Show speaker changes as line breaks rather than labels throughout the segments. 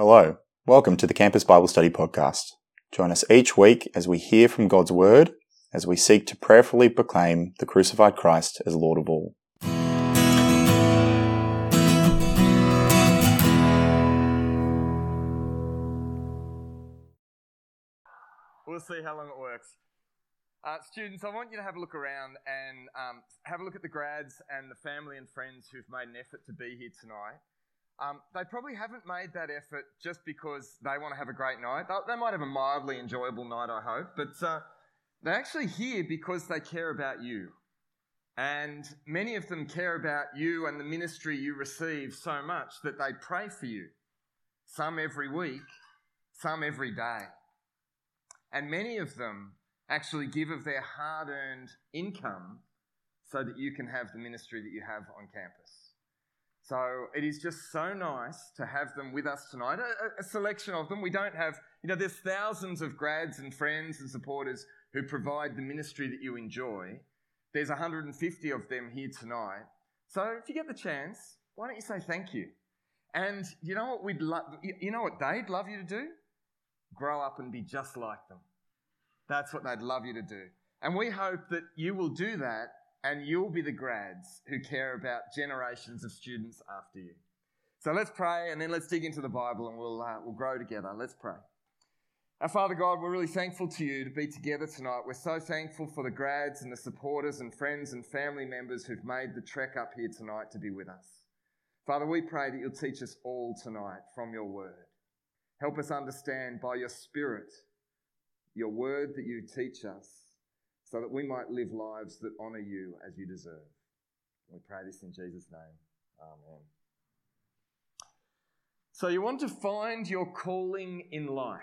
Hello, welcome to the Campus Bible Study Podcast. Join us each week as we hear from God's Word, as we seek to prayerfully proclaim the crucified Christ as Lord of all.
We'll see how long it works. Uh, students, I want you to have a look around and um, have a look at the grads and the family and friends who've made an effort to be here tonight. Um, they probably haven't made that effort just because they want to have a great night. They, might have a mildly enjoyable night, I hope, but uh, they're actually here because they care about you. And many of them care about you and the ministry you receive so much that they pray for you. Some every week, some every day. And many of them actually give of their hard earned income so that you can have the ministry that you have on campus. So it is just so nice to have them with us tonight. A, a, selection of them. We don't have, you know, there's thousands of grads and friends and supporters who provide the ministry that you enjoy. There's 150 of them here tonight. So if you get the chance, why don't you say thank you? And you know what we'd love, you know what they'd love you to do? Grow up and be just like them. That's what they'd love you to do. And we hope that you will do that and you'll be the grads who care about generations of students after you. So let's pray and then let's dig into the Bible and we'll, uh, we'll grow together. Let's pray. Our Father God, we're really thankful to you to be together tonight. We're so thankful for the grads and the supporters and friends and family members who've made the trek up here tonight to be with us. Father, we pray that you'll teach us all tonight from your word. Help us understand by your Spirit your word that you teach us so that we might live lives that honour you as you deserve. We pray this in Jesus' name. Amen. So, you want to find your calling in life.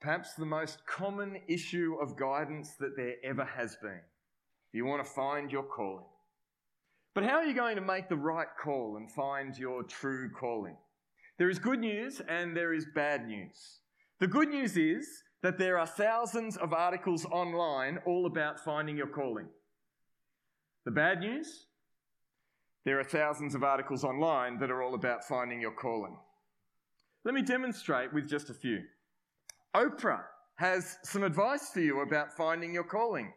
Perhaps the most common issue of guidance that there ever has been. You want to find your calling. But how are you going to make the right call and find your true calling? There is good news and there is bad news. The good news is that there are thousands of articles online all about finding your calling. The bad news? There are thousands of articles online that are all about finding your calling. Let me demonstrate with just a few. Oprah has some advice for you about finding your calling.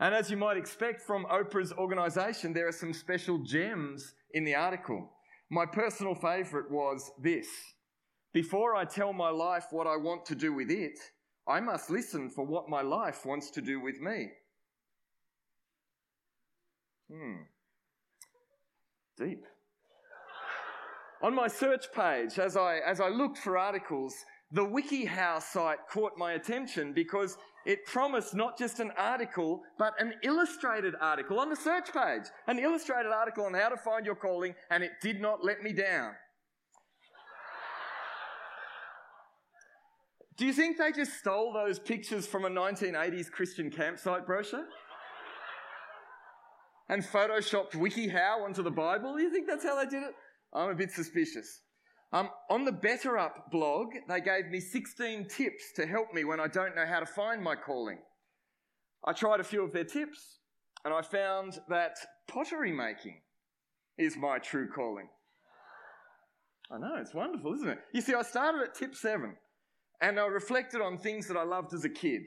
And as you might expect from Oprah's organisation, there are some special gems in the article. My personal favourite was this before I tell my life what I want to do with it, I must listen for what my life wants to do with me. Hmm. Deep. On my search page, as I, as I looked for articles, the WikiHow site caught my attention because it promised not just an article, but an illustrated article on the search page. An illustrated article on how to find your calling, and it did not let me down. Do you think they just stole those pictures from a 1980s Christian campsite brochure? and photoshopped WikiHow onto the Bible? Do you think that's how they did it? I'm a bit suspicious. Um, on the Better Up blog, they gave me 16 tips to help me when I don't know how to find my calling. I tried a few of their tips and I found that pottery making is my true calling. I know, it's wonderful, isn't it? You see, I started at tip seven and I reflected on things that I loved as a kid.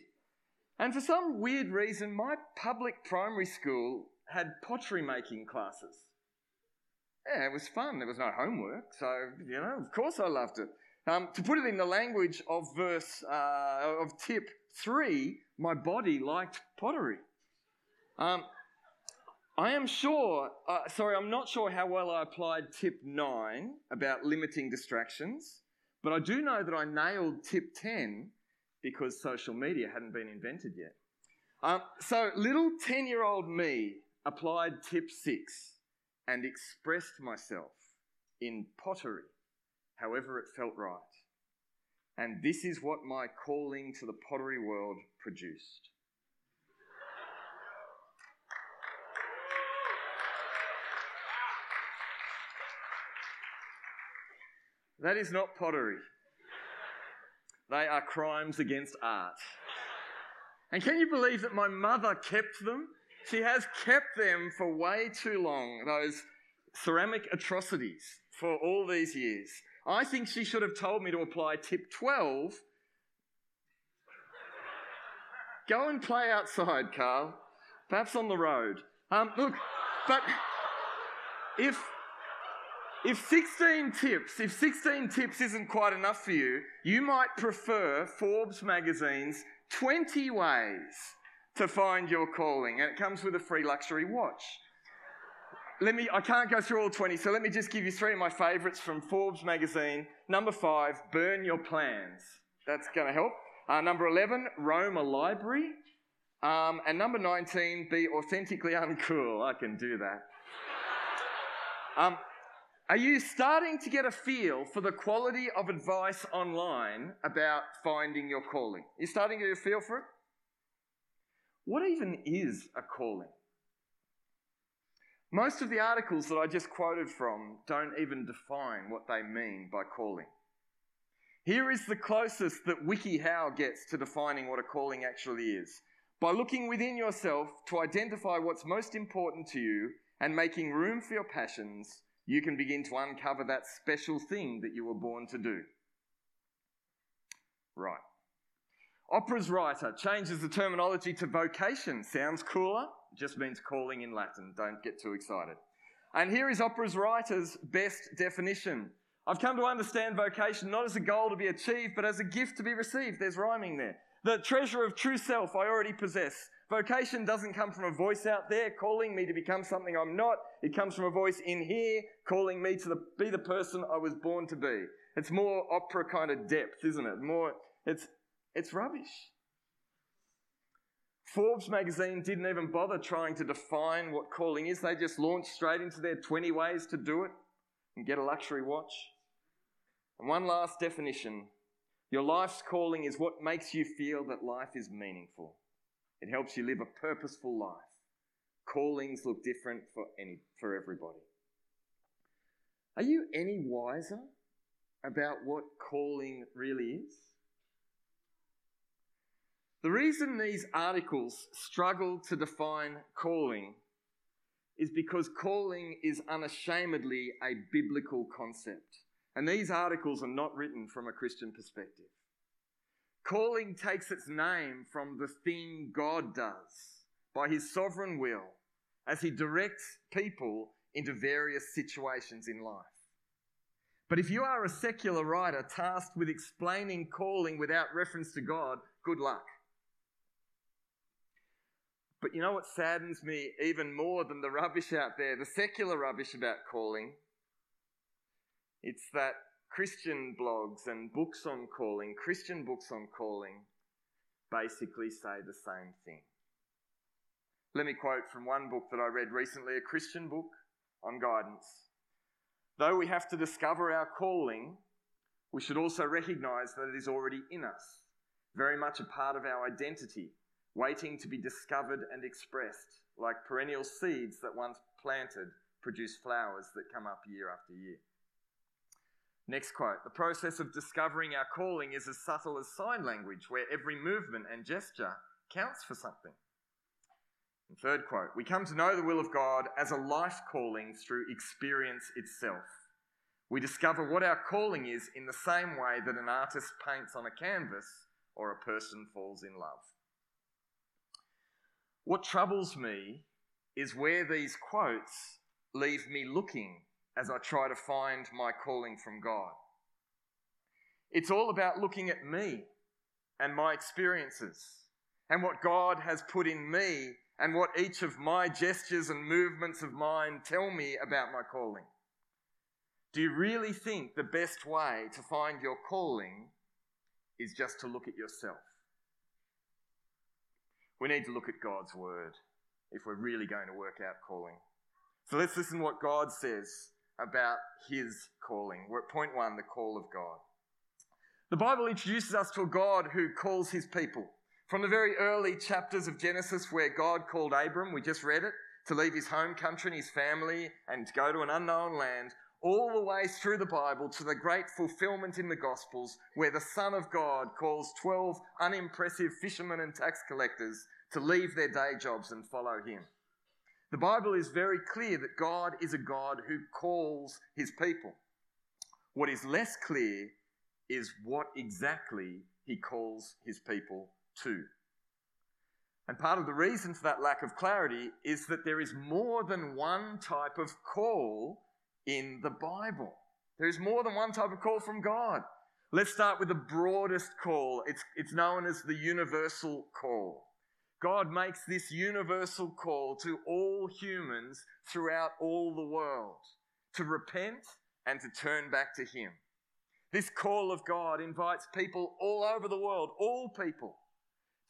And for some weird reason, my public primary school had pottery making classes. Yeah, it was fun. There was no homework, so, you know, of course I loved it. Um, to put it in the language of verse, uh, of tip three, my body liked pottery. Um, I am sure, uh, sorry, I'm not sure how well I applied tip nine about limiting distractions. But I do know that I nailed tip 10 because social media hadn't been invented yet. Um, so little 10 year old me applied tip 6 and expressed myself in pottery, however it felt right. And this is what my calling to the pottery world produced. That is not pottery. They are crimes against art. And can you believe that my mother kept them? She has kept them for way too long, those ceramic atrocities, for all these years. I think she should have told me to apply tip 12. Go and play outside, Carl. Perhaps on the road. Um, look, but if if 16 tips, if 16 tips isn't quite enough for you, you might prefer Forbes magazine's 20 ways to find your calling, and it comes with a free luxury watch. Let me, I can't go through all 20, so let me just give you three of my favourites from Forbes magazine. Number five, burn your plans. That's going to help. Uh, number 11, roam a library. Um, and number 19, be authentically uncool. I can do that. Um, are you starting to get a feel for the quality of advice online about finding your calling? Are You're starting to get a feel for it? What even is a calling? Most of the articles that I just quoted from don't even define what they mean by calling. Here is the closest that WikiHow gets to defining what a calling actually is. By looking within yourself to identify what's most important to you and making room for your passions, you can begin to uncover that special thing that you were born to do. Right. Oprah's writer changes the terminology to vocation. Sounds cooler, just means calling in Latin. Don't get too excited. And here is Oprah's writer's best definition. I've come to understand vocation not as a goal to be achieved, but as a gift to be received. There's rhyming there. The treasure of true self I already possess. Vocation doesn't come from a voice out there calling me to become something I'm not. It comes from a voice in here calling me to the, be the person I was born to be. It's more Oprah kind of depth, isn't it? More, it's, it's rubbish. Forbes magazine didn't even bother trying to define what calling is. They just launched straight into their 20 ways to do it and get a luxury watch. And one last definition your life's calling is what makes you feel that life is meaningful. It helps you live a purposeful life. Callings look different for any for everybody. Are you any wiser about what calling really is? The reason these articles struggle to define calling is because calling is unashamedly a biblical concept. And these articles are not written from a Christian perspective. Calling takes its name from the thing God does by his sovereign will as he directs people into various situations in life. But if you are a secular writer tasked with explaining calling without reference to God, good luck. But you know what saddens me even more than the rubbish out there, the secular rubbish about calling? It's that Christian blogs and books on calling, Christian books on calling, basically say the same thing. Let me quote from one book that I read recently, a Christian book on guidance. Though we have to discover our calling, we should also recognize that it is already in us, very much a part of our identity, waiting to be discovered and expressed, like perennial seeds that once planted produce flowers that come up year after year. Next quote The process of discovering our calling is as subtle as sign language, where every movement and gesture counts for something. And third quote We come to know the will of God as a life calling through experience itself. We discover what our calling is in the same way that an artist paints on a canvas or a person falls in love. What troubles me is where these quotes leave me looking as I try to find my calling from God. It's all about looking at me and my experiences and what God has put in me and what each of my gestures and movements of mine tell me about my calling. Do you really think the best way to find your calling is just to look at yourself? We need to look at God's word if we're really going to work out calling. So let's listen to what God says about his calling. We're at point one, the call of God. The Bible introduces us to a God who calls his people. From the very early chapters of Genesis, where God called Abram, we just read it, to leave his home country and his family and go to an unknown land, all the way through the Bible to the great fulfillment in the Gospels, where the Son of God calls 12 unimpressive fishermen and tax collectors to leave their day jobs and follow him. The Bible is very clear that God is a God who calls his people. What is less clear is what exactly he calls his people to. And part of the reason for that lack of clarity is that there is more than one type of call in the Bible. There is more than one type of call from God. Let's start with the broadest call. It's, it's known as the universal call. God makes this universal call to all humans throughout all the world to repent and to turn back to Him. This call of God invites people all over the world, all people,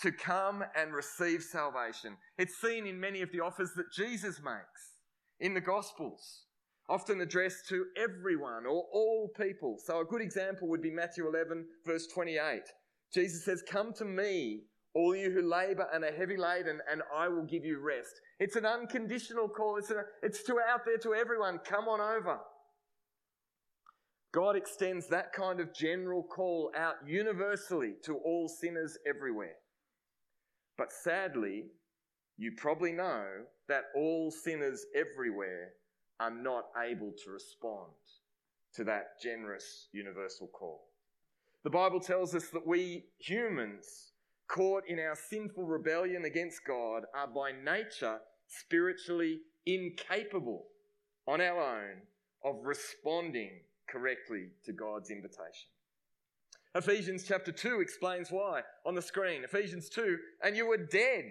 to come and receive salvation. It's seen in many of the offers that Jesus makes in the Gospels, often addressed to everyone or all people. So, a good example would be Matthew 11, verse 28. Jesus says, Come to me, all you who labor and are heavy laden, and I will give you rest. It's an unconditional call. It's, a, it's to out there to everyone. Come on over. God extends that kind of general call out universally to all sinners everywhere. But sadly, you probably know that all sinners everywhere are not able to respond to that generous universal call. The Bible tells us that we humans, caught in our sinful rebellion against God, are by nature spiritually incapable on our own of responding correctly to God's invitation. Ephesians chapter 2 explains why on the screen. Ephesians 2 and you were dead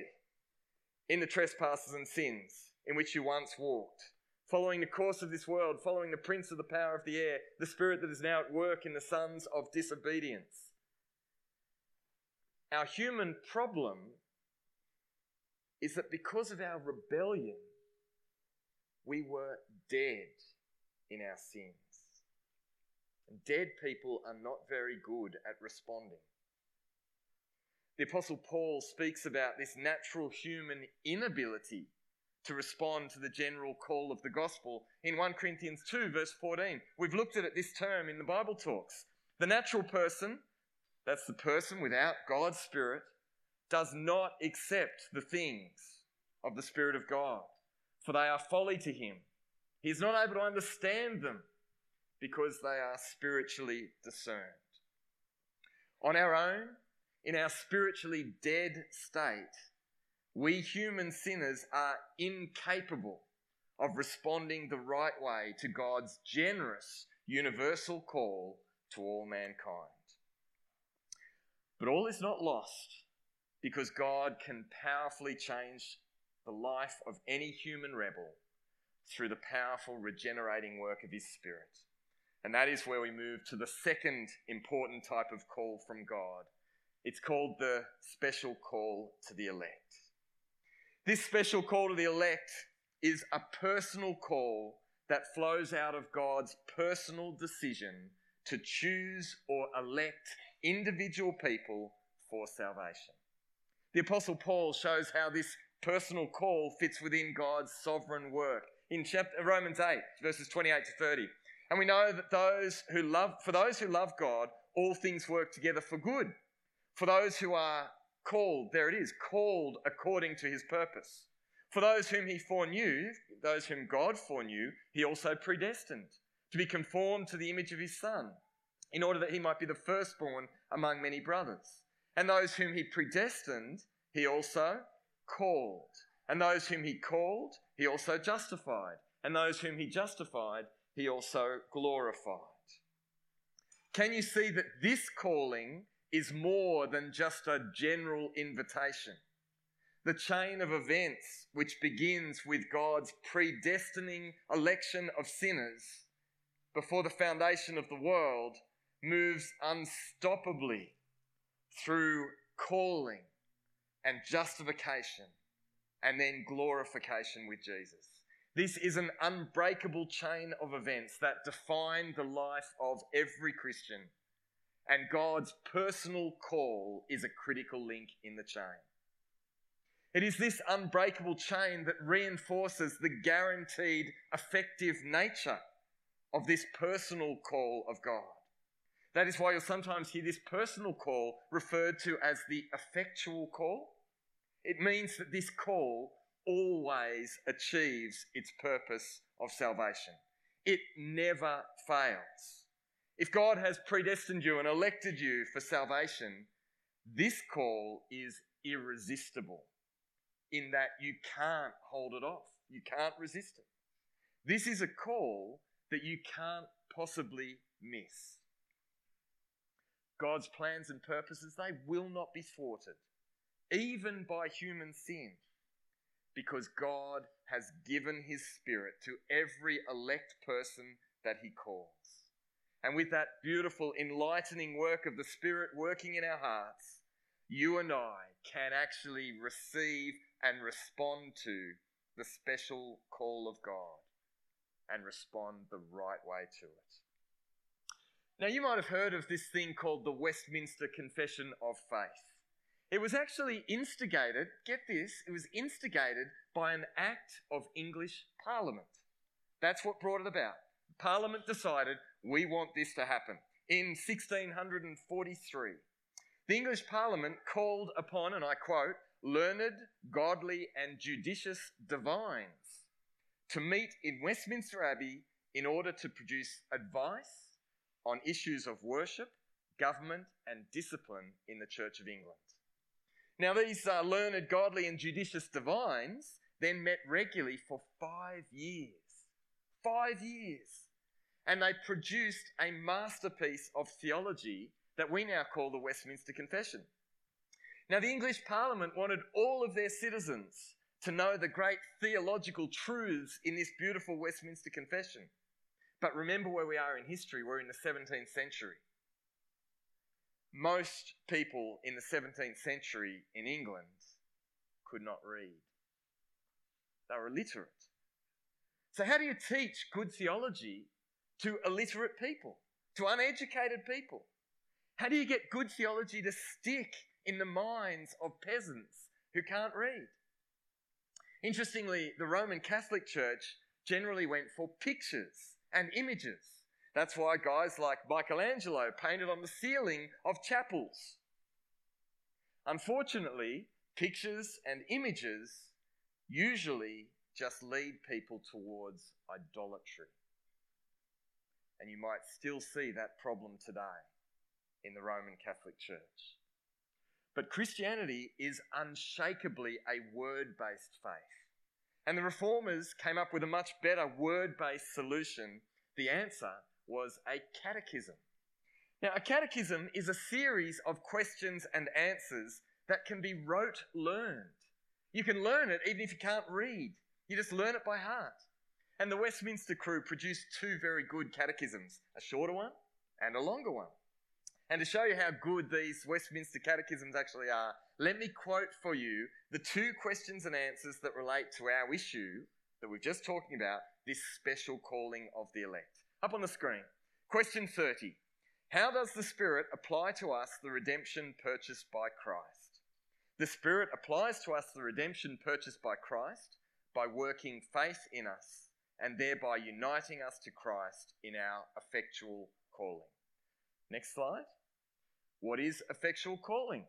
in the trespasses and sins in which you once walked, following the course of this world, following the prince of the power of the air, the spirit that is now at work in the sons of disobedience. Our human problem is that because of our rebellion, we were dead in our sins. And dead people are not very good at responding. The Apostle Paul speaks about this natural human inability to respond to the general call of the gospel in 1 Corinthians 2, verse 14. We've looked at it this term in the Bible talks. The natural person, that's the person without God's Spirit, does not accept the things of the Spirit of God, for they are folly to him. He is not able to understand them because they are spiritually discerned. On our own, in our spiritually dead state, we human sinners are incapable of responding the right way to God's generous universal call to all mankind. But all is not lost because God can powerfully change the life of any human rebel through the powerful regenerating work of His Spirit. And that is where we move to the second important type of call from God. It's called the special call to the elect. This special call to the elect is a personal call that flows out of God's personal decision to choose or elect individual people for salvation. The Apostle Paul shows how this personal call fits within God's sovereign work in chapter, uh, Romans 8, verses 28 to 30. And we know that those who love, for those who love God, all things work together for good. For those who are called, there it is, called according to his purpose. For those whom he foreknew, those whom God foreknew, he also predestined to be conformed to the image of his Son, in order that he might be the firstborn among many brothers. And those whom he predestined, he also called. And those whom he called, he also justified. And those whom he justified, he also glorified. Can you see that this calling is more than just a general invitation? The chain of events, which begins with God's predestining election of sinners before the foundation of the world, moves unstoppably through calling and justification and then glorification with Jesus. This is an unbreakable chain of events that define the life of every Christian. And God's personal call is a critical link in the chain. It is this unbreakable chain that reinforces the guaranteed effective nature of this personal call of God. That is why you'll sometimes hear this personal call referred to as the effectual call. It means that this call always achieves its purpose of salvation. It never fails. if God has predestined you and elected you for salvation, this call is irresistible in that you can't hold it off. You can't resist it. This is a call that you can't possibly miss. God's plans and purposes, they will not be thwarted, even by human sin, because God has given his Spirit to every elect person that he calls. And with that beautiful, enlightening work of the Spirit working in our hearts, you and I can actually receive and respond to the special call of God and respond the right way to it. Now, you might have heard of this thing called the Westminster Confession of Faith. It was actually instigated, get this, it was instigated by an act of English Parliament. That's what brought it about. Parliament decided we want this to happen in 1643. The English Parliament called upon, and I quote, learned, godly, and judicious divines to meet in Westminster Abbey in order to produce advice on issues of worship, government, and discipline in the Church of England. Now, these uh, learned, godly, and judicious divines then met regularly for five years. Five years. And they produced a masterpiece of theology that we now call the Westminster Confession. Now, the English Parliament wanted all of their citizens to know the great theological truths in this beautiful Westminster Confession. But remember where we are in history, we're in the 17th century. Most people in the 17th century in England could not read, they were illiterate. So, how do you teach good theology to illiterate people, to uneducated people? How do you get good theology to stick in the minds of peasants who can't read? Interestingly, the Roman Catholic Church generally went for pictures and images. That's why guys like Michelangelo painted on the ceiling of chapels. Unfortunately, pictures and images usually just lead people towards idolatry. And you might still see that problem today in the Roman Catholic Church. But Christianity is unshakably a word based faith. And the reformers came up with a much better word based solution. The answer was a catechism. Now, a catechism is a series of questions and answers that can be rote learned. You can learn it even if you can't read, you just learn it by heart. And the Westminster crew produced two very good catechisms a shorter one and a longer one. And to show you how good these Westminster catechisms actually are, let me quote for you the two questions and answers that relate to our issue that we're just talking about this special calling of the elect. Up on the screen. Question 30 How does the Spirit apply to us the redemption purchased by Christ? The Spirit applies to us the redemption purchased by Christ by working faith in us and thereby uniting us to Christ in our effectual calling. Next slide. What is effectual calling?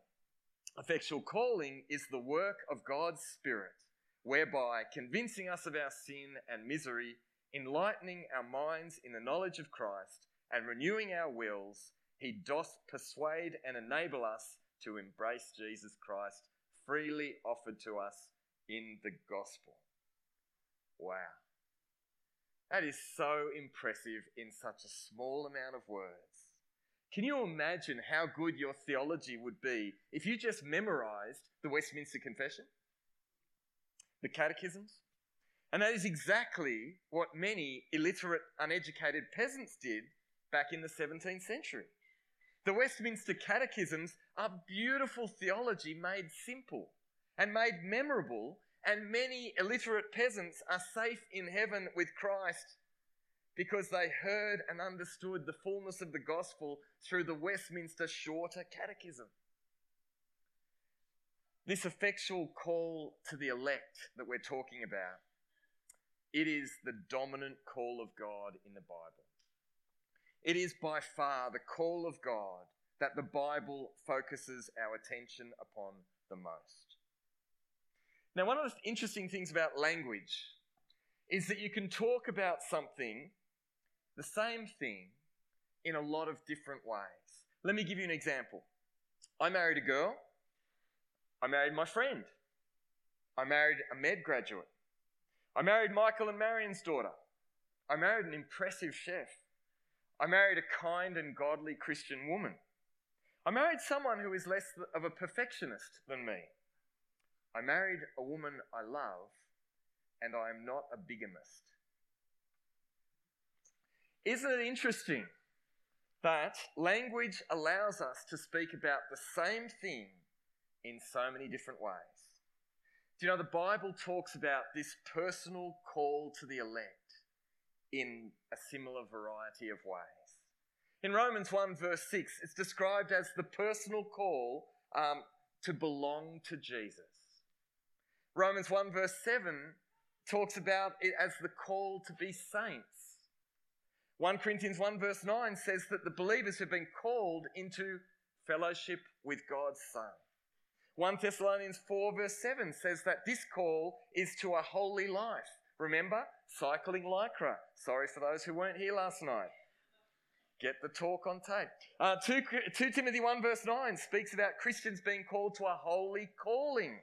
Effectual calling is the work of God's Spirit, whereby convincing us of our sin and misery, enlightening our minds in the knowledge of Christ, and renewing our wills, he doth persuade and enable us to embrace Jesus Christ freely offered to us in the gospel. Wow. That is so impressive in such a small amount of words. Can you imagine how good your theology would be if you just memorized the Westminster Confession, the catechisms? And that is exactly what many illiterate, uneducated peasants did back in the 17th century. The Westminster Catechisms are beautiful theology made simple and made memorable, and many illiterate peasants are safe in heaven with Christ because they heard and understood the fullness of the gospel through the Westminster Shorter Catechism. This effectual call to the elect that we're talking about, it is the dominant call of God in the Bible. It is by far the call of God that the Bible focuses our attention upon the most. Now, one of the interesting things about language is that you can talk about something the same thing in a lot of different ways. Let me give you an example. I married a girl. I married my friend. I married a med graduate. I married Michael and Marion's daughter. I married an impressive chef. I married a kind and godly Christian woman. I married someone who is less of a perfectionist than me. I married a woman I love, and I am not a bigamist. Isn't it interesting that language allows us to speak about the same thing in so many different ways? Do you know the Bible talks about this personal call to the elect in a similar variety of ways? In Romans 1, verse 6, it's described as the personal call um, to belong to Jesus. Romans 1, verse 7 talks about it as the call to be saints. 1 Corinthians 1, verse 9 says that the believers have been called into fellowship with God's Son. 1 Thessalonians 4, verse 7 says that this call is to a holy life. Remember, cycling lycra. Sorry for those who weren't here last night. Get the talk on tape. Uh, 2, 2 Timothy 1 verse 9 speaks about Christians being called to a holy calling.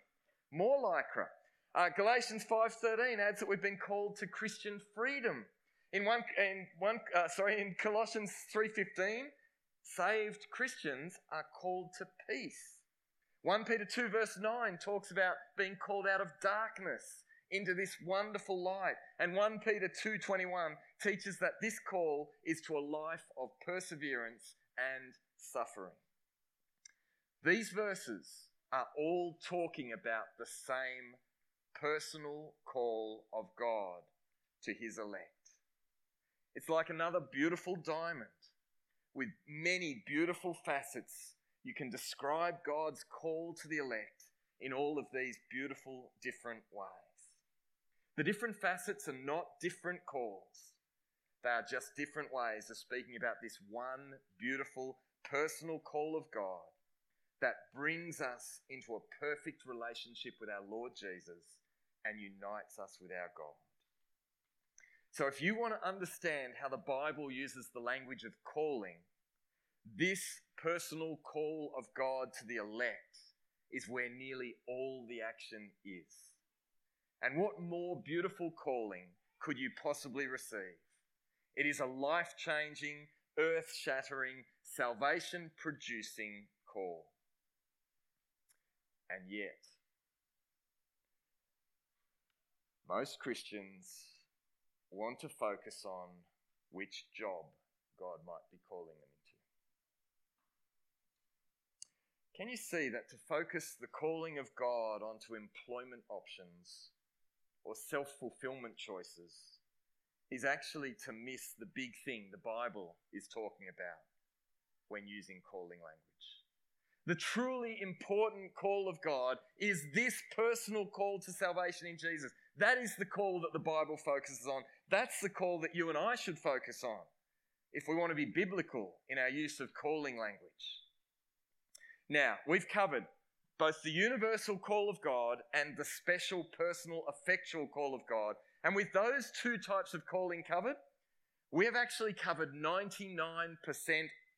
More lycra. Uh, Galatians 5.13 adds that we've been called to Christian freedom. In one, in one, uh, sorry, in Colossians 3.15, saved Christians are called to peace. 1 Peter 2 verse 9 talks about being called out of darkness into this wonderful light. And 1 Peter 2:21 teaches that this call is to a life of perseverance and suffering. These verses are all talking about the same personal call of God to his elect. It's like another beautiful diamond with many beautiful facets. You can describe God's call to the elect in all of these beautiful different ways. The different facets are not different calls. They are just different ways of speaking about this one beautiful personal call of God that brings us into a perfect relationship with our Lord Jesus and unites us with our God. So, if you want to understand how the Bible uses the language of calling, this personal call of God to the elect is where nearly all the action is. And what more beautiful calling could you possibly receive? It is a life changing, earth shattering, salvation producing call. And yet, most Christians want to focus on which job God might be calling them into. Can you see that to focus the calling of God onto employment options or self fulfillment choices is actually to miss the big thing the Bible is talking about when using calling language. The truly important call of God is this personal call to salvation in Jesus. That is the call that the Bible focuses on. That's the call that you and I should focus on if we want to be biblical in our use of calling language. Now, we've covered both the universal call of God and the special personal effectual call of God. And with those two types of calling covered, we have actually covered 99%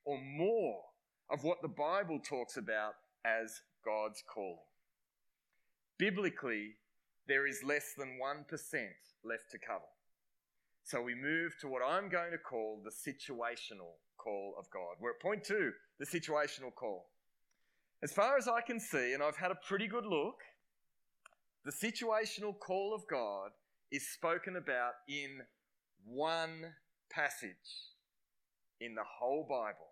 or more of what the Bible talks about as God's calling. Biblically, there is less than 1% left to cover. So we move to what I'm going to call the situational call of God. We're at point two, the situational call. As far as I can see, and I've had a pretty good look, the situational call of God is spoken about in one passage in the whole Bible.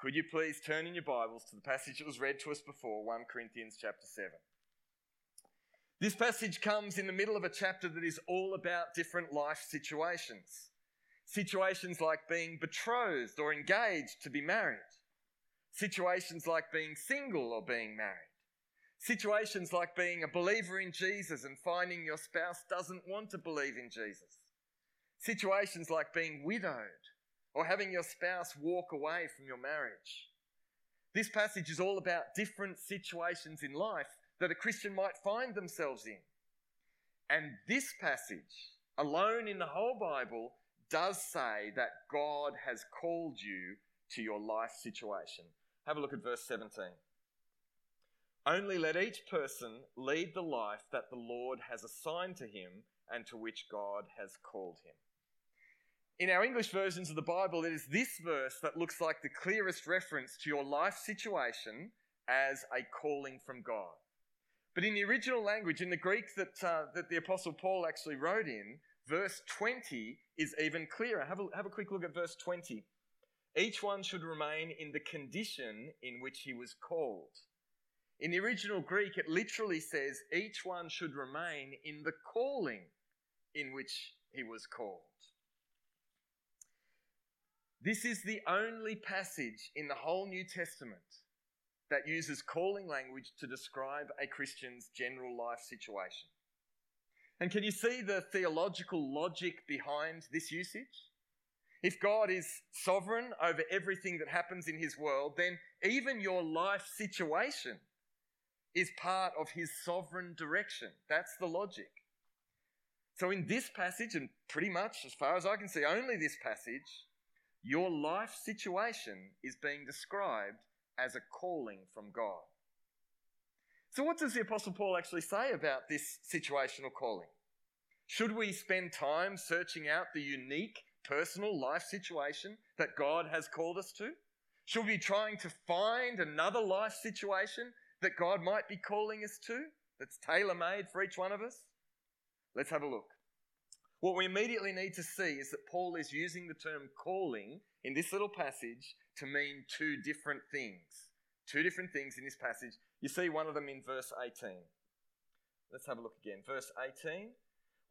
Could you please turn in your Bibles to the passage that was read to us before, 1 Corinthians chapter 7. This passage comes in the middle of a chapter that is all about different life situations. Situations like being betrothed or engaged to be married. Situations like being single or being married. Situations like being a believer in Jesus and finding your spouse doesn't want to believe in Jesus. Situations like being widowed or having your spouse walk away from your marriage. This passage is all about different situations in life that a Christian might find themselves in. And this passage, alone in the whole Bible, does say that God has called you to your life situation. Have a look at verse 17. Only let each person lead the life that the Lord has assigned to him and to which God has called him. In our English versions of the Bible, it is this verse that looks like the clearest reference to your life situation as a calling from God. But in the original language, in the Greek that, uh, that the Apostle Paul actually wrote in, verse 20 is even clearer. Have a, have a quick look at verse 20. Each one should remain in the condition in which he was called. In the original Greek, it literally says each one should remain in the calling in which he was called. This is the only passage in the whole New Testament that uses calling language to describe a Christian's general life situation. And can you see the theological logic behind this usage? If God is sovereign over everything that happens in his world, then even your life situation is part of his sovereign direction. That's the logic. So, in this passage, and pretty much as far as I can see, only this passage, your life situation is being described as a calling from God. So, what does the Apostle Paul actually say about this situational calling? Should we spend time searching out the unique personal life situation that God has called us to? Should we be trying to find another life situation that God might be calling us to that's tailor made for each one of us? Let's have a look. What we immediately need to see is that Paul is using the term calling in this little passage to mean two different things. Two different things in this passage. You see one of them in verse 18. Let's have a look again. Verse 18.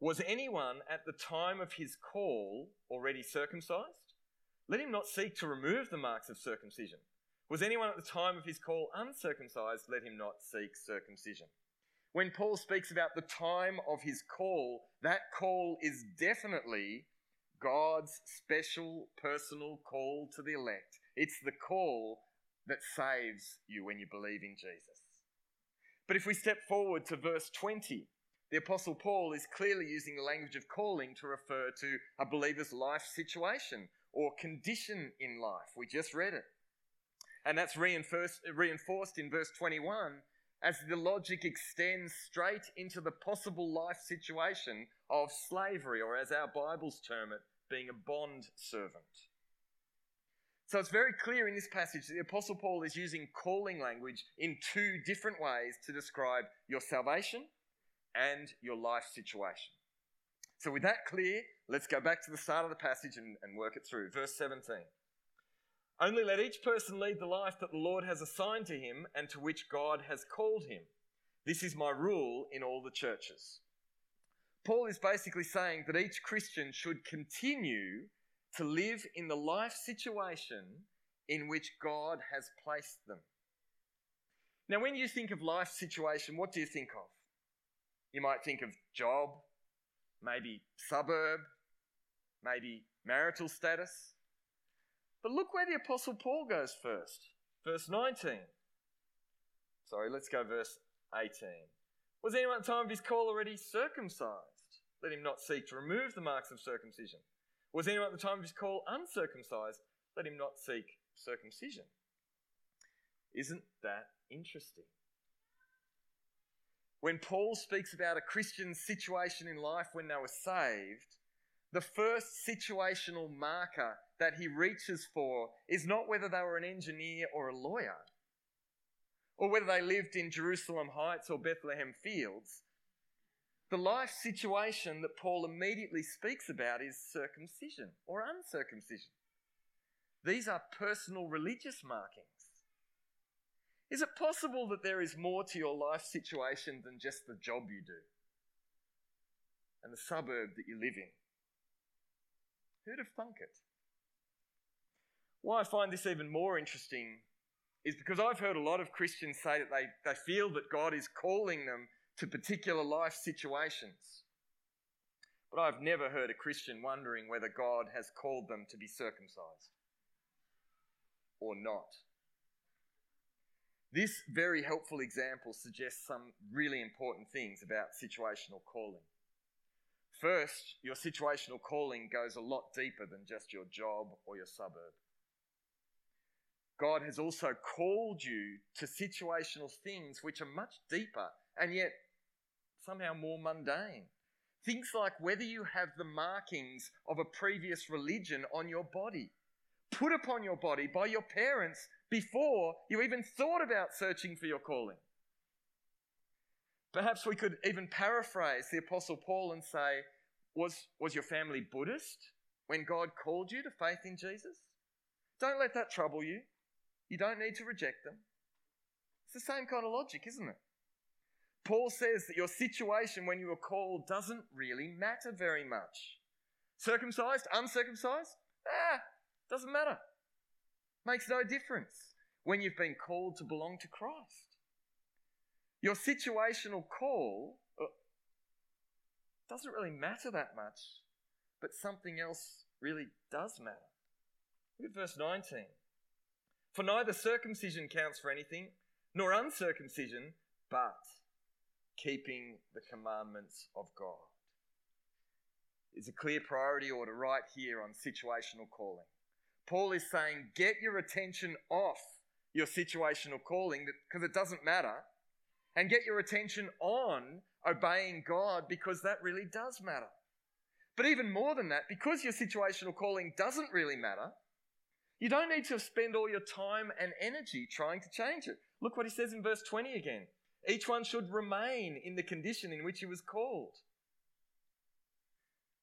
Was anyone at the time of his call already circumcised? Let him not seek to remove the marks of circumcision. Was anyone at the time of his call uncircumcised? Let him not seek circumcision. When Paul speaks about the time of his call, that call is definitely God's special personal call to the elect. It's the call that saves you when you believe in Jesus. But if we step forward to verse 20, the Apostle Paul is clearly using the language of calling to refer to a believer's life situation or condition in life. We just read it. And that's reinforced, in verse 21 as the logic extends straight into the possible life situation of slavery, or as our Bibles term it, being a bond servant. So it's very clear in this passage that the Apostle Paul is using calling language in two different ways to describe your salvation and your life situation. So, with that clear, let's go back to the start of the passage and, and work it through. Verse 17. Only let each person lead the life that the Lord has assigned to him and to which God has called him. This is my rule in all the churches. Paul is basically saying that each Christian should continue to live in the life situation in which God has placed them. Now, when you think of life situation, what do you think of? You might think of job, maybe suburb, maybe marital status. But look where the Apostle Paul goes first. Verse 19. Sorry, let's go verse 18. Was anyone at the time of his call already circumcised? Let him not seek to remove the marks of circumcision. Was anyone at the time of his call uncircumcised? Let him not seek circumcision. Isn't that interesting? When Paul speaks about a Christian's situation in life when they were saved, the first situational marker that he reaches for is not whether they were an engineer or a lawyer, or whether they lived in Jerusalem Heights or Bethlehem Fields. The life situation that Paul immediately speaks about is circumcision or uncircumcision. These are personal religious markings. Is it possible that there is more to your life situation than just the job you do and the suburb that you live in? Who'd have thunk it? Why I find this even more interesting is because I've heard a lot of Christians say that they, they feel that God is calling them to particular life situations. But I've never heard a Christian wondering whether God has called them to be circumcised or not. This very helpful example suggests some really important things about situational calling. First, your situational calling goes a lot deeper than just your job or your suburb. God has also called you to situational things which are much deeper and yet somehow more mundane. Things like whether you have the markings of a previous religion on your body, put upon your body by your parents before you even thought about searching for your calling. Perhaps we could even paraphrase the Apostle Paul and say, was, was your family Buddhist when God called you to faith in Jesus? Don't let that trouble you. You don't need to reject them. It's the same kind of logic, isn't it? Paul says that your situation when you were called doesn't really matter very much. Circumcised, uncircumcised, ah, doesn't matter. Makes no difference when you've been called to belong to Christ. Your situational call uh, doesn't really matter that much, but something else really does matter. Look at verse 19. For neither circumcision counts for anything, nor uncircumcision, but keeping the commandments of God. It's a clear priority order right here on situational calling. Paul is saying, get your attention off your situational calling because it doesn't matter, and get your attention on obeying God because that really does matter. But even more than that, because your situational calling doesn't really matter, you don't need to spend all your time and energy trying to change it. Look what he says in verse 20 again. Each one should remain in the condition in which he was called.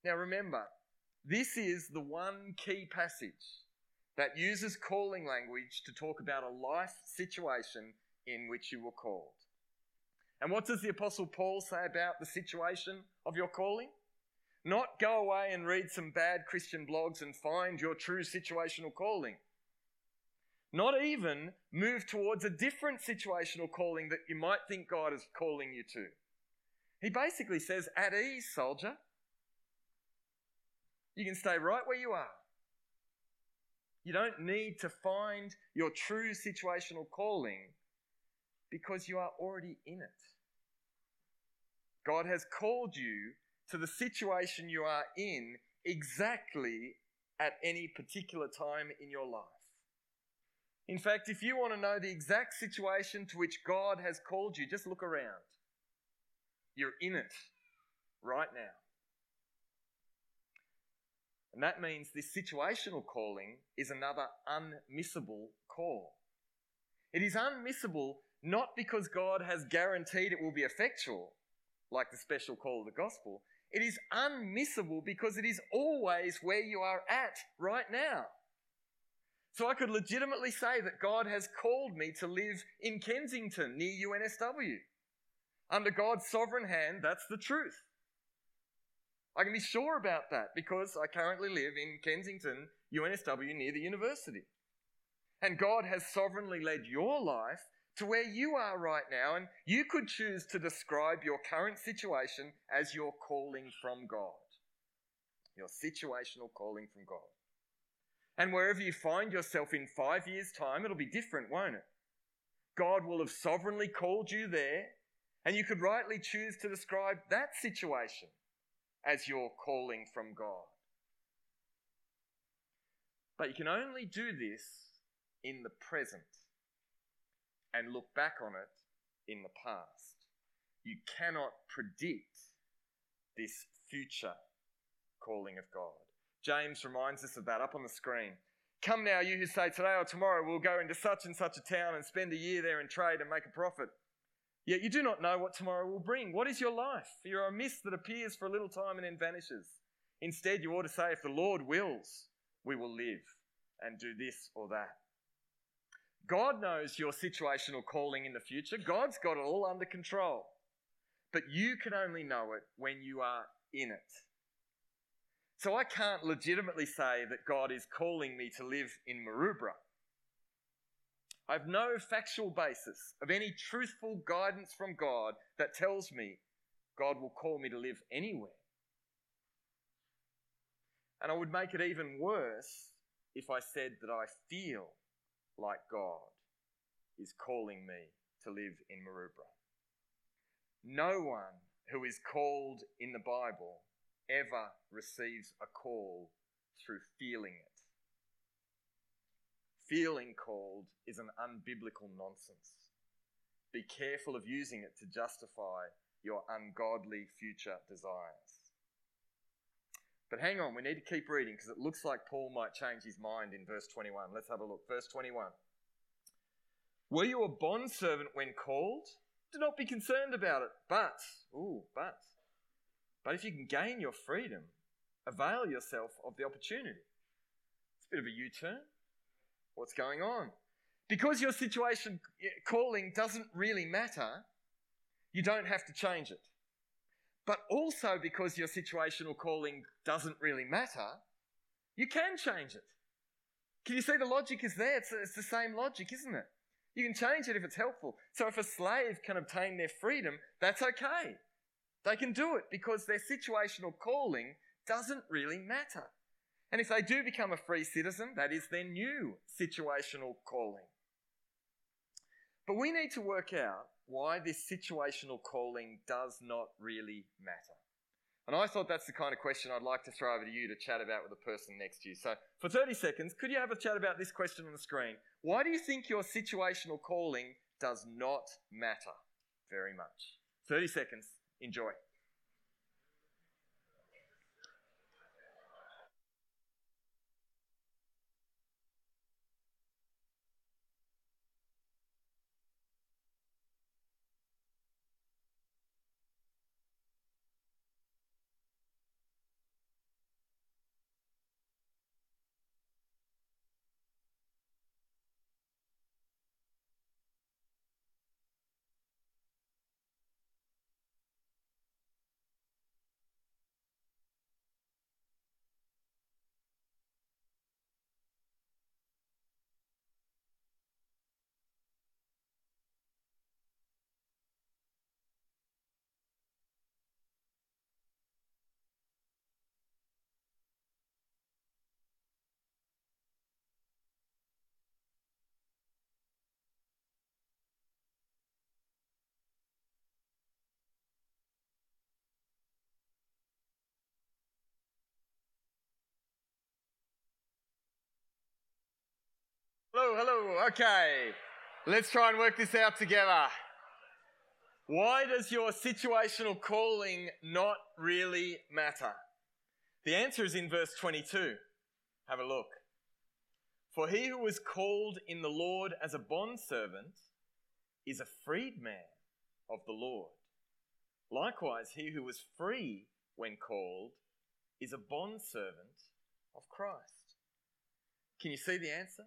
Now remember, this is the one key passage that uses calling language to talk about a life situation in which you were called. And what does the Apostle Paul say about the situation of your calling? Not go away and read some bad Christian blogs and find your true situational calling. Not even move towards a different situational calling that you might think God is calling you to. He basically says, at ease, soldier. You can stay right where you are. You don't need to find your true situational calling because you are already in it. God has called you to the situation you are in exactly at any particular time in your life. In fact, if you want to know the exact situation to which God has called you, just look around. You're in it right now. And that means this situational calling is another unmissable call. It is unmissable not because God has guaranteed it will be effectual, like the special call of the gospel. It is unmissable because it is always where you are at right now. So I could legitimately say that God has called me to live in Kensington near UNSW. Under God's sovereign hand, that's the truth. I can be sure about that because I currently live in Kensington, UNSW, near the university. And God has sovereignly led your life to where you are right now, and you could choose to describe your current situation as your calling from God. Your situational calling from God. And wherever you find yourself in five years' time, it'll be different, won't it? God will have sovereignly called you there, and you could rightly choose to describe that situation as your calling from God. But you can only do this in the present and look back on it in the past. You cannot predict this future calling of God. James reminds us of that up on the screen. Come now, you who say today or tomorrow we'll go into such and such a town and spend a year there and trade and make a profit. Yet you do not know what tomorrow will bring. What is your life? You're a mist that appears for a little time and then vanishes. Instead, you ought to say, if the Lord wills, we will live and do this or that. God knows your situational calling in the future. God's got it all under control. But you can only know it when you are in it. So I can't legitimately say that God is calling me to live in Maroubra. I have no factual basis of any truthful guidance from God that tells me God will call me to live anywhere. And I would make it even worse if I said that I feel like God is calling me to live in Maroubra. No one who is called in the Bible ever receives a call through feeling it. Feeling called is an unbiblical nonsense. Be careful of using it to justify your ungodly future desires. But hang on, we need to keep reading because it looks like Paul might change his mind in verse 21. Let's have a look. Verse 21. Were you a bondservant when called? Do not be concerned about it. But, ooh, but, but if you can gain your freedom, avail yourself of the opportunity. It's a bit of a U turn. What's going on? Because your situation eh, calling doesn't really matter, you don't have to change it. But also because your situational calling doesn't really matter, you can change it. Can you see the logic is there? It's, it's the same logic, isn't it? You can change it if it's helpful. So if a slave can obtain their freedom, that's okay. They can do it because their situational calling doesn't really matter. And if they do become a free citizen, that is their new situational calling. But we need to work out why this situational calling does not really matter. And I thought that's the kind of question I'd like to throw over to you to chat about with the person next to you. So, for 30 seconds, could you have a chat about this question on the screen? Why do you think your situational calling does not matter very much? 30 seconds. Enjoy. Hello, hello. Okay. Let's try and work this out together. Why does your situational calling not really matter? The answer is in verse 22. Have a look. For he who was called in the Lord as a bondservant is a freedman of the Lord. Likewise, he who was free when called is a bondservant of Christ. Can you see the answer?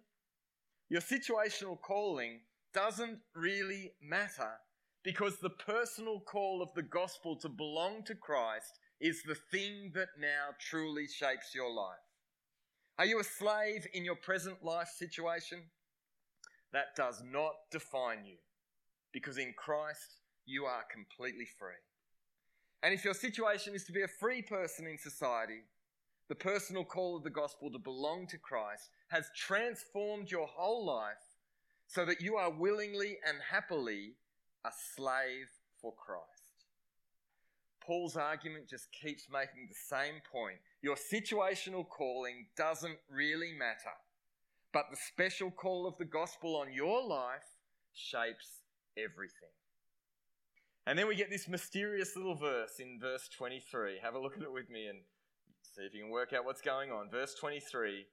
Your situational calling doesn't really matter because the personal call of the gospel to belong to Christ is the thing that now truly shapes your life. Are you a slave in your present life situation? That does not define you because in Christ you are completely free. And if your situation is to be a free person in society, the personal call of the gospel to belong to Christ has transformed your whole life so that you are willingly and happily a slave for Christ. Paul's argument just keeps making the same point. Your situational calling doesn't really matter, but the special call of the gospel on your life shapes everything. And then we get this mysterious little verse in verse 23. Have a look at it with me and see if you can work out what's going on. Verse 23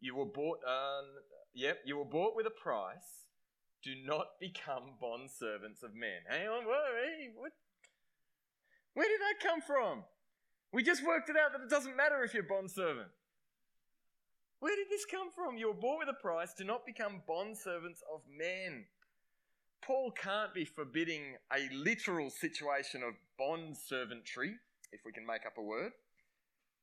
you were bought, um, yep, you were bought with a price. Do not become bond servants of men. Hang on, what, what? Where did that come from? We just worked it out that it doesn't matter if you're bond servant. Where did this come from? You were bought with a price. Do not become bond servants of men. Paul can't be forbidding a literal situation of bond servantry, if we can make up a word.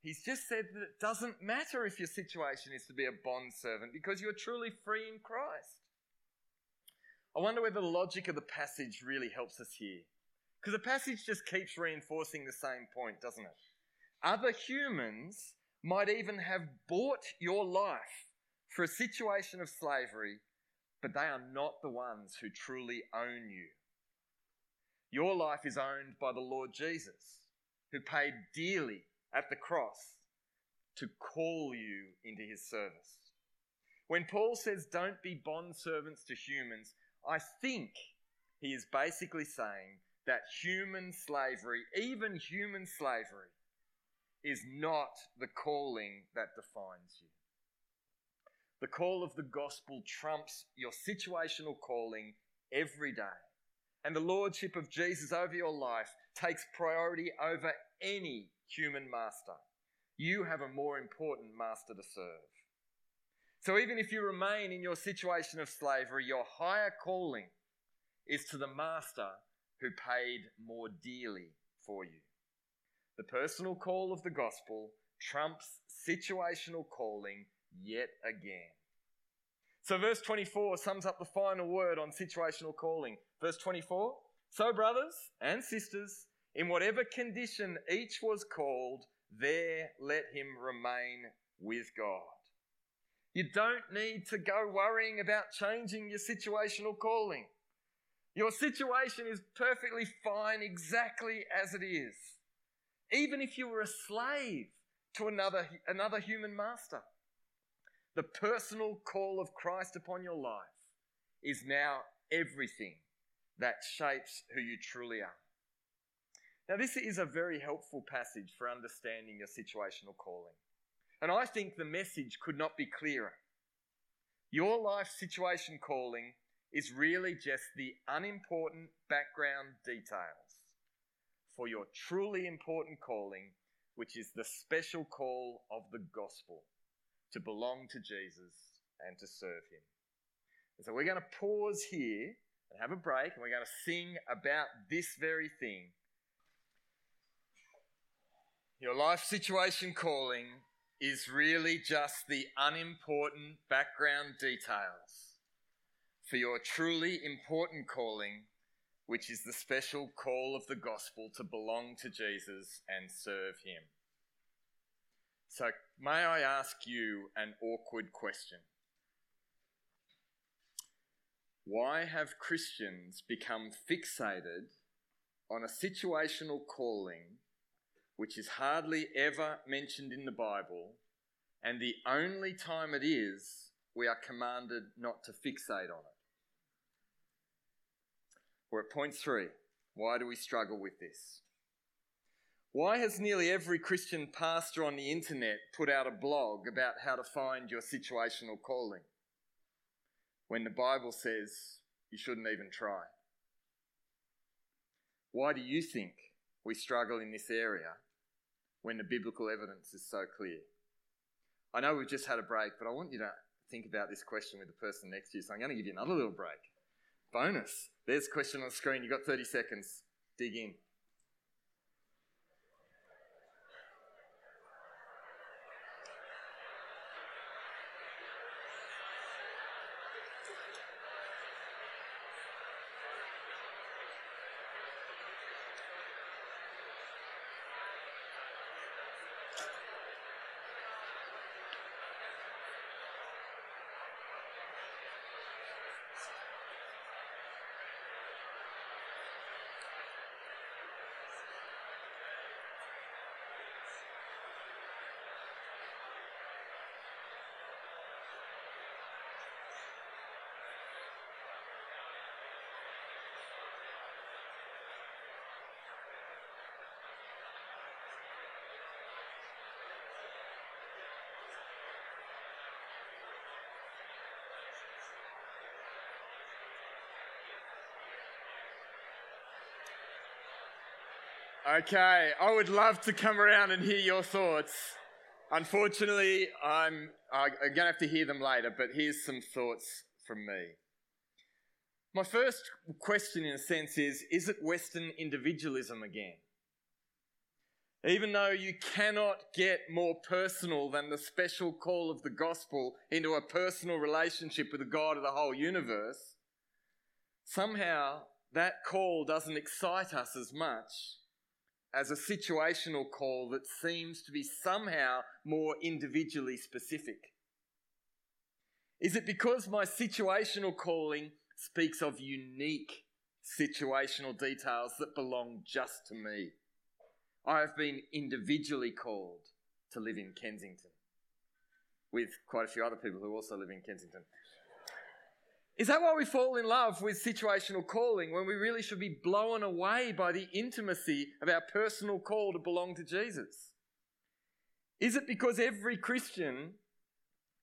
He's just said that it doesn't matter if your situation is to be a bond servant because you're truly free in Christ. I wonder whether the logic of the passage really helps us here. Because the passage just keeps reinforcing the same point, doesn't it? Other humans might even have bought your life for a situation of slavery, but they are not the ones who truly own you. Your life is owned by the Lord Jesus, who paid dearly at the cross to call you into his service. When Paul says, don't be bondservants to humans, I think he is basically saying that human slavery, even human slavery, is not the calling that defines you. The call of the gospel trumps your situational calling every day. And the lordship of Jesus over your life takes priority over any human master. You have a more important master to serve. So even if you remain in your situation of slavery, your higher calling is to the master who paid more dearly for you. The personal call of the gospel trumps situational calling yet again. So, verse 24 sums up the final word on situational calling. Verse 24 So, brothers and sisters, in whatever condition each was called, there let him remain with God. You don't need to go worrying about changing your situational calling. Your situation is perfectly fine exactly as it is. Even if you were a slave to another, another human master. The personal call of Christ upon your life is now everything that shapes who you truly are. Now, this is a very helpful passage for understanding your situational calling. And I think the message could not be clearer. Your life situation calling is really just the unimportant background details for your truly important calling, which is the special call of the gospel to belong to Jesus and to serve Him. And so we're going to pause here and have a break, and we're going to sing about this very thing. Your life situation calling is really just the unimportant background details for your truly important calling, which is the special call of the gospel to belong to Jesus and serve Him. So, may I ask you an awkward question? Why have Christians become fixated on a situational calling which is hardly ever mentioned in the Bible, and the only time it is, we are commanded not to fixate on it? We're at point three. Why do we struggle with this? Why has nearly every Christian pastor on the internet put out a blog about how to find your situational calling when the Bible says you shouldn't even try? Why do you think we struggle in this area when the biblical evidence is so clear? I know we've just had a break, but I want you to think about this question with the person next to you. So I'm going to give you another little break. Bonus. There's a question on the screen. You've got 30 seconds. Dig in. Okay, I would love to come around and hear your thoughts. Unfortunately, I'm, I'm going to have to hear them later, but here's some thoughts from me. My first question, in a sense, is Is it Western individualism again? Even though you cannot get more personal than the special call of the gospel into a personal relationship with the God of the whole universe, somehow that call doesn't excite us as much as a situational call that seems to be somehow more individually specific? Is it because my situational calling speaks of unique situational details that belong just to me? I have been individually called to live in Kensington with quite a few other people who also live in Kensington. Is that why we fall in love with situational calling when we really should be blown away by the intimacy of our personal call to belong to Jesus? Is it because every Christian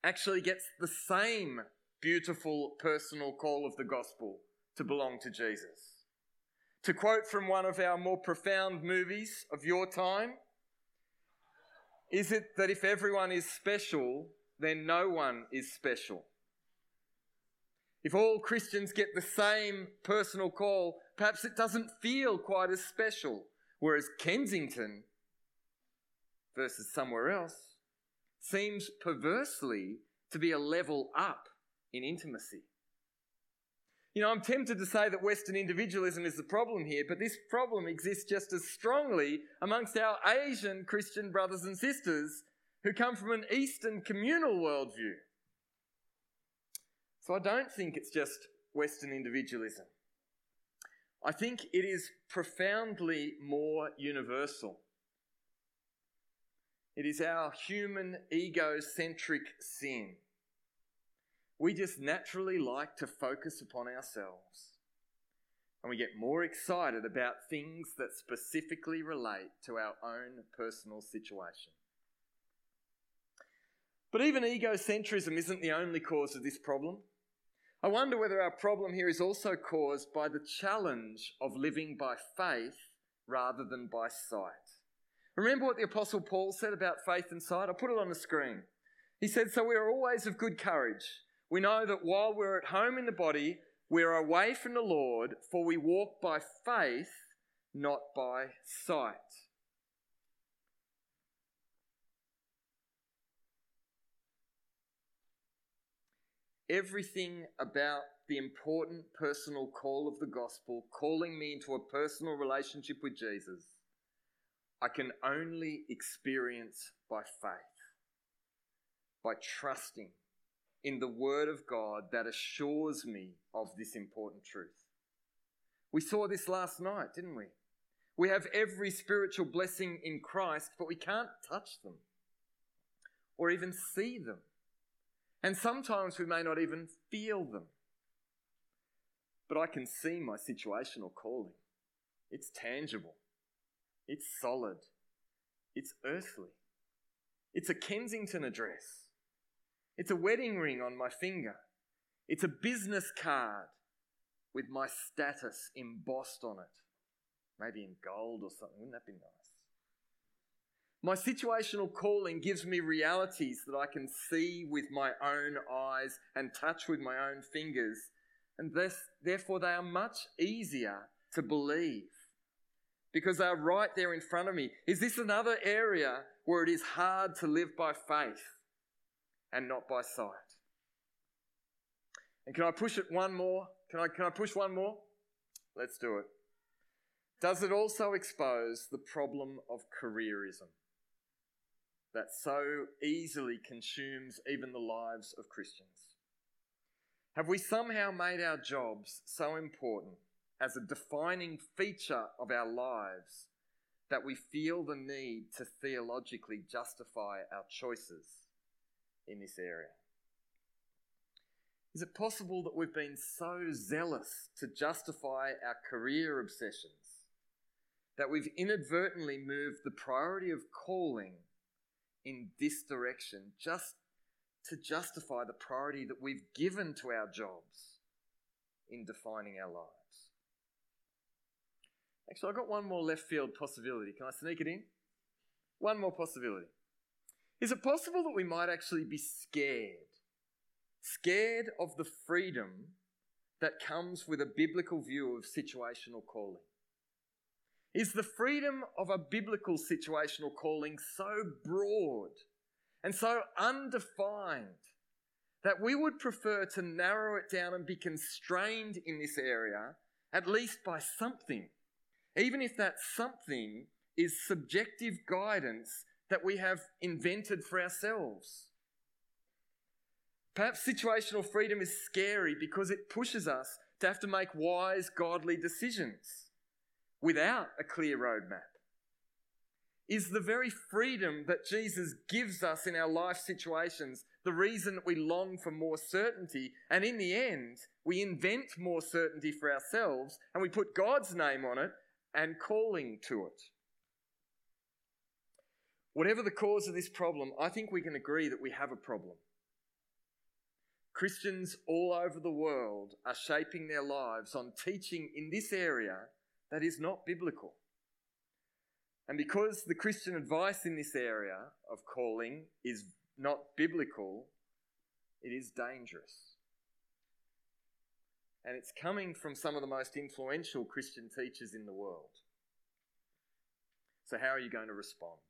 actually gets the same beautiful personal call of the gospel to belong to Jesus? To quote from one of our more profound movies of your time, is it that if everyone is special, then no one is special? If all Christians get the same personal call, perhaps it doesn't feel quite as special. Whereas Kensington versus somewhere else seems perversely to be a level up in intimacy. You know, I'm tempted to say that Western individualism is the problem here, but this problem exists just as strongly amongst our Asian Christian brothers and sisters who come from an Eastern communal worldview. So I don't think it's just Western individualism. I think it is profoundly more universal. It is our human egocentric sin. We just naturally like to focus upon ourselves. And we get more excited about things that specifically relate to our own personal situation. But even egocentrism isn't the only cause of this problem. I wonder whether our problem here is also caused by the challenge of living by faith rather than by sight. Remember what the Apostle Paul said about faith and sight? I'll put it on the screen. He said, So we are always of good courage. We know that while we're at home in the body, we're away from the Lord, for we walk by faith, not by sight. Everything about the important personal call of the gospel, calling me into a personal relationship with Jesus, I can only experience by faith, by trusting in the Word of God that assures me of this important truth. We saw this last night, didn't we? We have every spiritual blessing in Christ, but we can't touch them or even see them. And sometimes we may not even feel them. But I can see my situational calling. It's tangible. It's solid. It's earthly. It's a Kensington address. It's a wedding ring on my finger. It's a business card with my status embossed on it. Maybe in gold or something. Wouldn't that be nice? My situational calling gives me realities that I can see with my own eyes and touch with my own fingers, and this, therefore they are much easier to believe because they are right there in front of me. Is this another area where it is hard to live by faith and not by sight? And can I push it one more? Can I, can I push one more? Let's do it. Does it also expose the problem of careerism? That so easily consumes even the lives of Christians? Have we somehow made our jobs so important as a defining feature of our lives that we feel the need to theologically justify our choices in this area? Is it possible that we've been so zealous to justify our career obsessions that we've inadvertently moved the priority of calling in this direction just to justify the priority that we've given to our jobs in defining our lives. Actually, I've got one more left field possibility. Can I sneak it in? One more possibility. Is it possible that we might actually be scared? Scared of the freedom that comes with a biblical view of situational calling? Is the freedom of a biblical situational calling so broad and so undefined that we would prefer to narrow it down and be constrained in this area, at least by something, even if that something is subjective guidance that we have invented for ourselves. Perhaps situational freedom is scary because it pushes us to have to make wise, godly decisions without a clear roadmap. is the very freedom that Jesus gives us in our life situations, the reason that we long for more certainty. And in the end, we invent more certainty for ourselves and we put God's name on it and calling to it. Whatever the cause of this problem, I think we can agree that we have a problem. Christians all over the world are shaping their lives on teaching in this area that is not biblical. And because the Christian advice in this area of calling is not biblical, it is dangerous. And it's coming from some of the most influential Christian teachers in the world. So, how are you going to respond?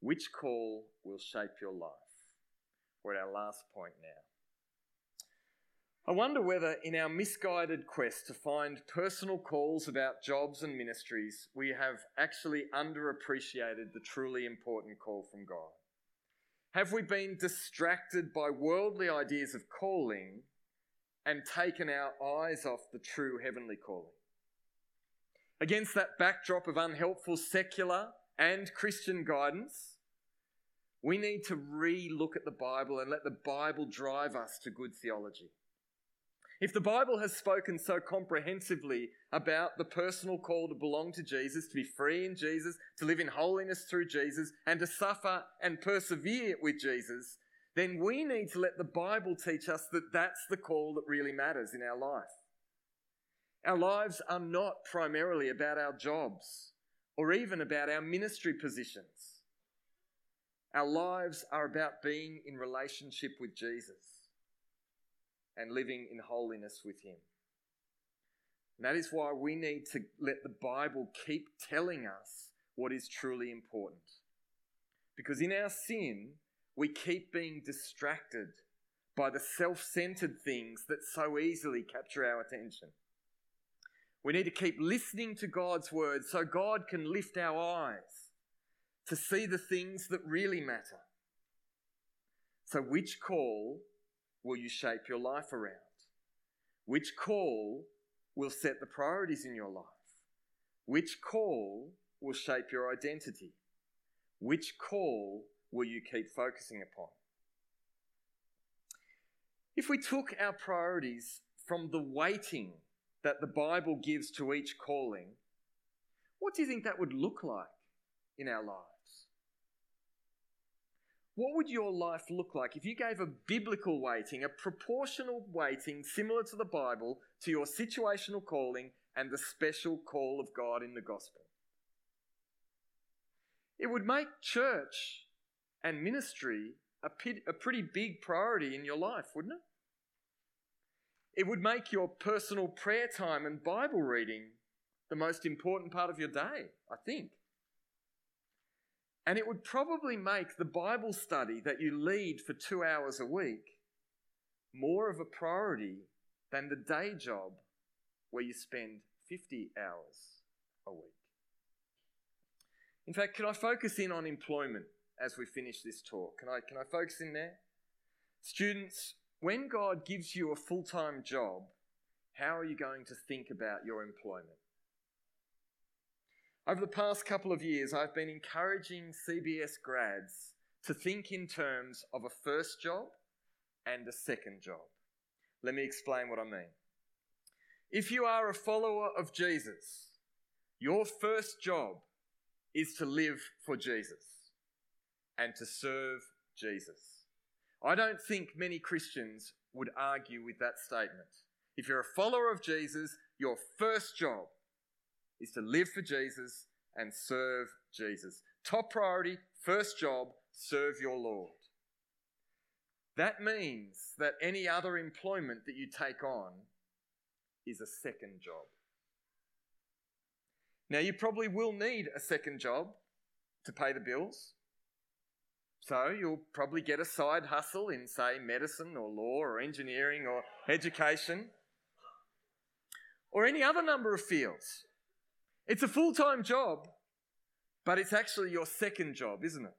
Which call will shape your life? We're at our last point now. I wonder whether, in our misguided quest to find personal calls about jobs and ministries, we have actually underappreciated the truly important call from God. Have we been distracted by worldly ideas of calling and taken our eyes off the true heavenly calling? Against that backdrop of unhelpful secular and Christian guidance, we need to re look at the Bible and let the Bible drive us to good theology. If the Bible has spoken so comprehensively about the personal call to belong to Jesus, to be free in Jesus, to live in holiness through Jesus, and to suffer and persevere with Jesus, then we need to let the Bible teach us that that's the call that really matters in our life. Our lives are not primarily about our jobs or even about our ministry positions. Our lives are about being in relationship with Jesus and living in holiness with Him. And that is why we need to let the Bible keep telling us what is truly important. Because in our sin, we keep being distracted by the self centered things that so easily capture our attention. We need to keep listening to God's word so God can lift our eyes to see the things that really matter. So, which call will you shape your life around? Which call will set the priorities in your life? Which call will shape your identity? Which call will you keep focusing upon? If we took our priorities from the weighting that the Bible gives to each calling, what do you think that would look like in our lives? What would your life look like if you gave a biblical weighting, a proportional weighting similar to the Bible, to your situational calling and the special call of God in the gospel? It would make church and ministry a, a pretty big priority in your life, wouldn't it? It would make your personal prayer time and Bible reading the most important part of your day, I think. And it would probably make the Bible study that you lead for two hours a week more of a priority than the day job where you spend 50 hours a week. In fact, can I focus in on employment as we finish this talk? Can I, can I focus in there? Students, when God gives you a full time job, how are you going to think about your employment? Over the past couple of years, I've been encouraging CBS grads to think in terms of a first job and a second job. Let me explain what I mean. If you are a follower of Jesus, your first job is to live for Jesus and to serve Jesus. I don't think many Christians would argue with that statement. If you're a follower of Jesus, your first job is to live for Jesus and serve Jesus. Top priority, first job, serve your Lord. That means that any other employment that you take on is a second job. Now, you probably will need a second job to pay the bills. So, you'll probably get a side hustle in, say, medicine or law or engineering or education or any other number of fields. It's a full time job, but it's actually your second job, isn't it?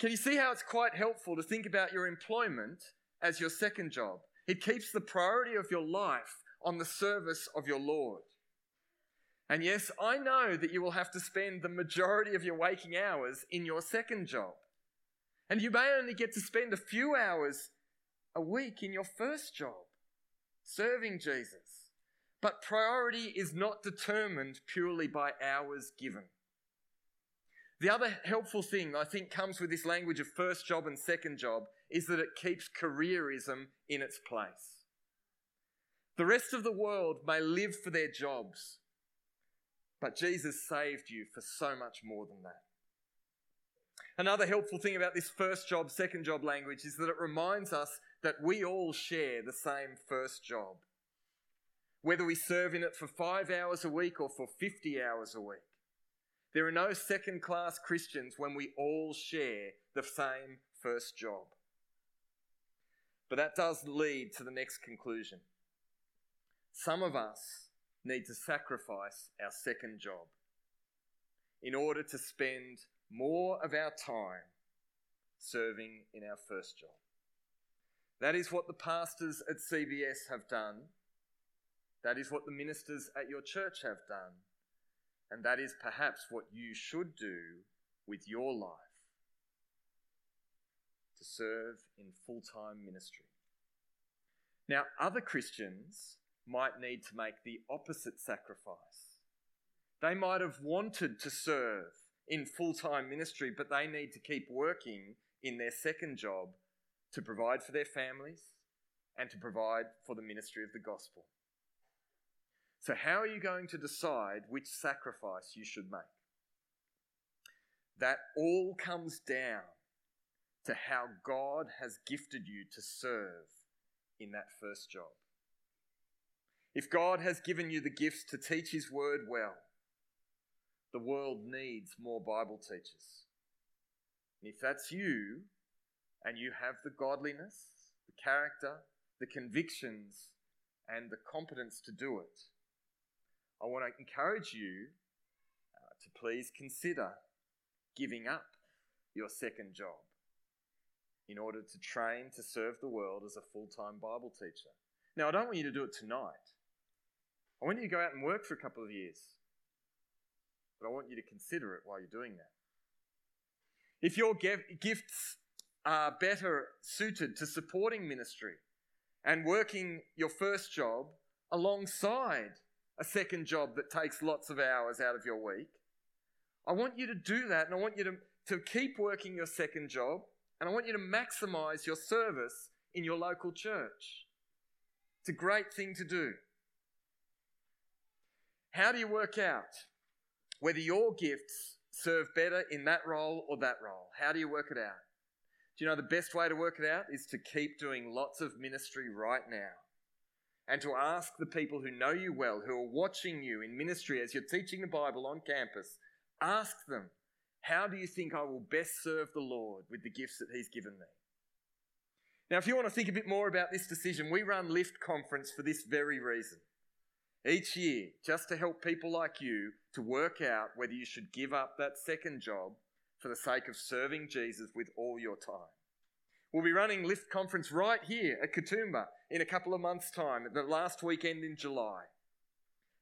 Can you see how it's quite helpful to think about your employment as your second job? It keeps the priority of your life on the service of your Lord. And yes, I know that you will have to spend the majority of your waking hours in your second job. And you may only get to spend a few hours a week in your first job, serving Jesus. But priority is not determined purely by hours given. The other helpful thing I think comes with this language of first job and second job is that it keeps careerism in its place. The rest of the world may live for their jobs, but Jesus saved you for so much more than that. Another helpful thing about this first job, second job language is that it reminds us that we all share the same first job. Whether we serve in it for five hours a week or for 50 hours a week. There are no second class Christians when we all share the same first job. But that does lead to the next conclusion. Some of us need to sacrifice our second job in order to spend more of our time serving in our first job. That is what the pastors at CBS have done. That is what the ministers at your church have done. And that is perhaps what you should do with your life to serve in full time ministry. Now, other Christians might need to make the opposite sacrifice. They might have wanted to serve in full time ministry, but they need to keep working in their second job to provide for their families and to provide for the ministry of the gospel. So, how are you going to decide which sacrifice you should make? That all comes down to how God has gifted you to serve in that first job. If God has given you the gifts to teach His word well, the world needs more Bible teachers. And if that's you, and you have the godliness, the character, the convictions, and the competence to do it, I want to encourage you uh, to please consider giving up your second job in order to train to serve the world as a full time Bible teacher. Now, I don't want you to do it tonight. I want you to go out and work for a couple of years. But I want you to consider it while you're doing that. If your gifts are better suited to supporting ministry and working your first job alongside a second job that takes lots of hours out of your week, I want you to do that and I want you to, to keep working your second job and I want you to maximize your service in your local church. It's a great thing to do. How do you work out whether your gifts serve better in that role or that role? How do you work it out? Do you know the best way to work it out is to keep doing lots of ministry right now and to ask the people who know you well, who are watching you in ministry as you're teaching the Bible on campus, ask them, how do you think I will best serve the Lord with the gifts that He's given me? Now, if you want to think a bit more about this decision, we run Lift Conference for this very reason each year just to help people like you to work out whether you should give up that second job for the sake of serving Jesus with all your time. We'll be running Lift Conference right here at Katoomba in a couple of months' time, the last weekend in July.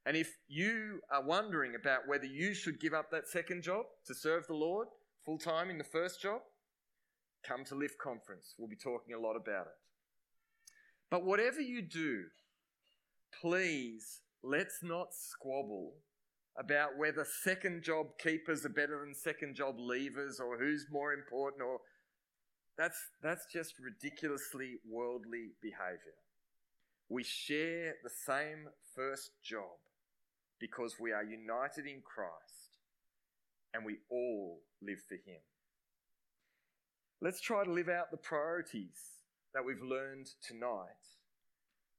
And if you are wondering about whether you should give up that second job to serve the Lord full time in the first job, come to Lift Conference. We'll be talking a lot about it. But whatever you do, please let's not squabble about whether second job keepers are better than second job leavers or who's more important or that's that's just ridiculously worldly behavior. We share the same first job because we are united in Christ and we all live for him. Let's try to live out the priorities that we've learned tonight,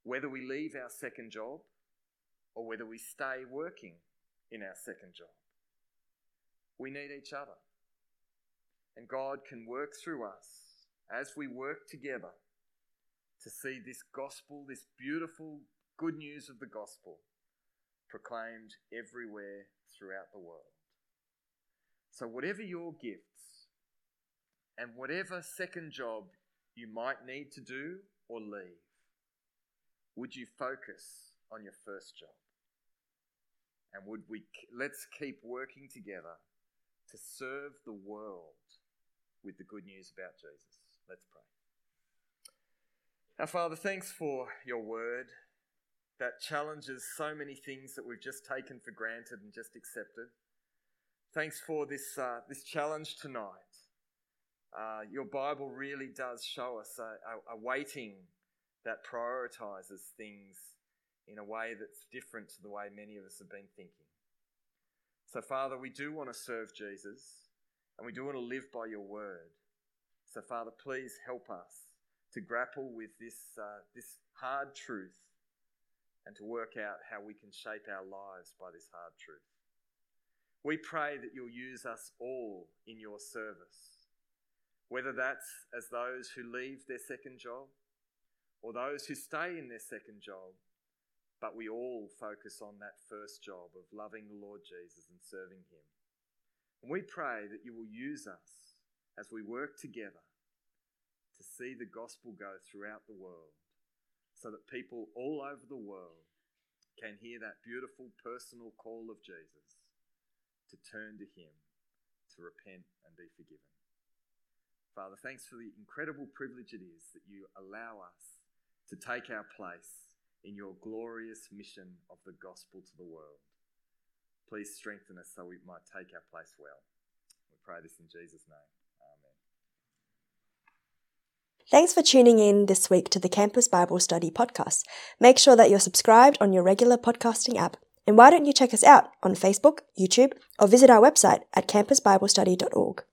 whether we leave our second job or whether we stay working in our second job. We need each other. And God can work through us as we work together to see this gospel, this beautiful good news of the gospel, proclaimed everywhere throughout the world. So, whatever your gifts and whatever second job you might need to do or leave, would you focus on your first job? And would we let's keep working together to serve the world with the good news about Jesus. Let's pray. Our Father, thanks for your word that challenges so many things that we've just taken for granted and just accepted. Thanks for this, uh, this challenge tonight. Uh, your Bible really does show us a, a, a weighting that prioritizes things in a way that's different to the way many of us have been thinking. So, Father, we do want to serve Jesus and we do want to live by your word. So, Father, please help us to grapple with this, uh, this hard truth and to work out how we can shape our lives by this hard truth. We pray that you'll use us all in your service, whether that's as those who leave their second job or those who stay in their second job but we all focus on that first job of loving the Lord Jesus and serving Him. And we pray that you will use us as we work together to see the gospel go throughout the world so that people all over the world can hear that beautiful personal call of Jesus to turn to Him, to repent and be forgiven. Father, thanks for the incredible privilege it is that you allow us to take our place in your glorious mission of the gospel to the world. Please strengthen us so we might take our place well. We pray this in Jesus' name.
Thanks for tuning in this week to the Campus Bible Study podcast. Make sure that you're subscribed on your regular podcasting app. And why don't you check us out on Facebook, YouTube, or visit our website at campusbiblestudy.org.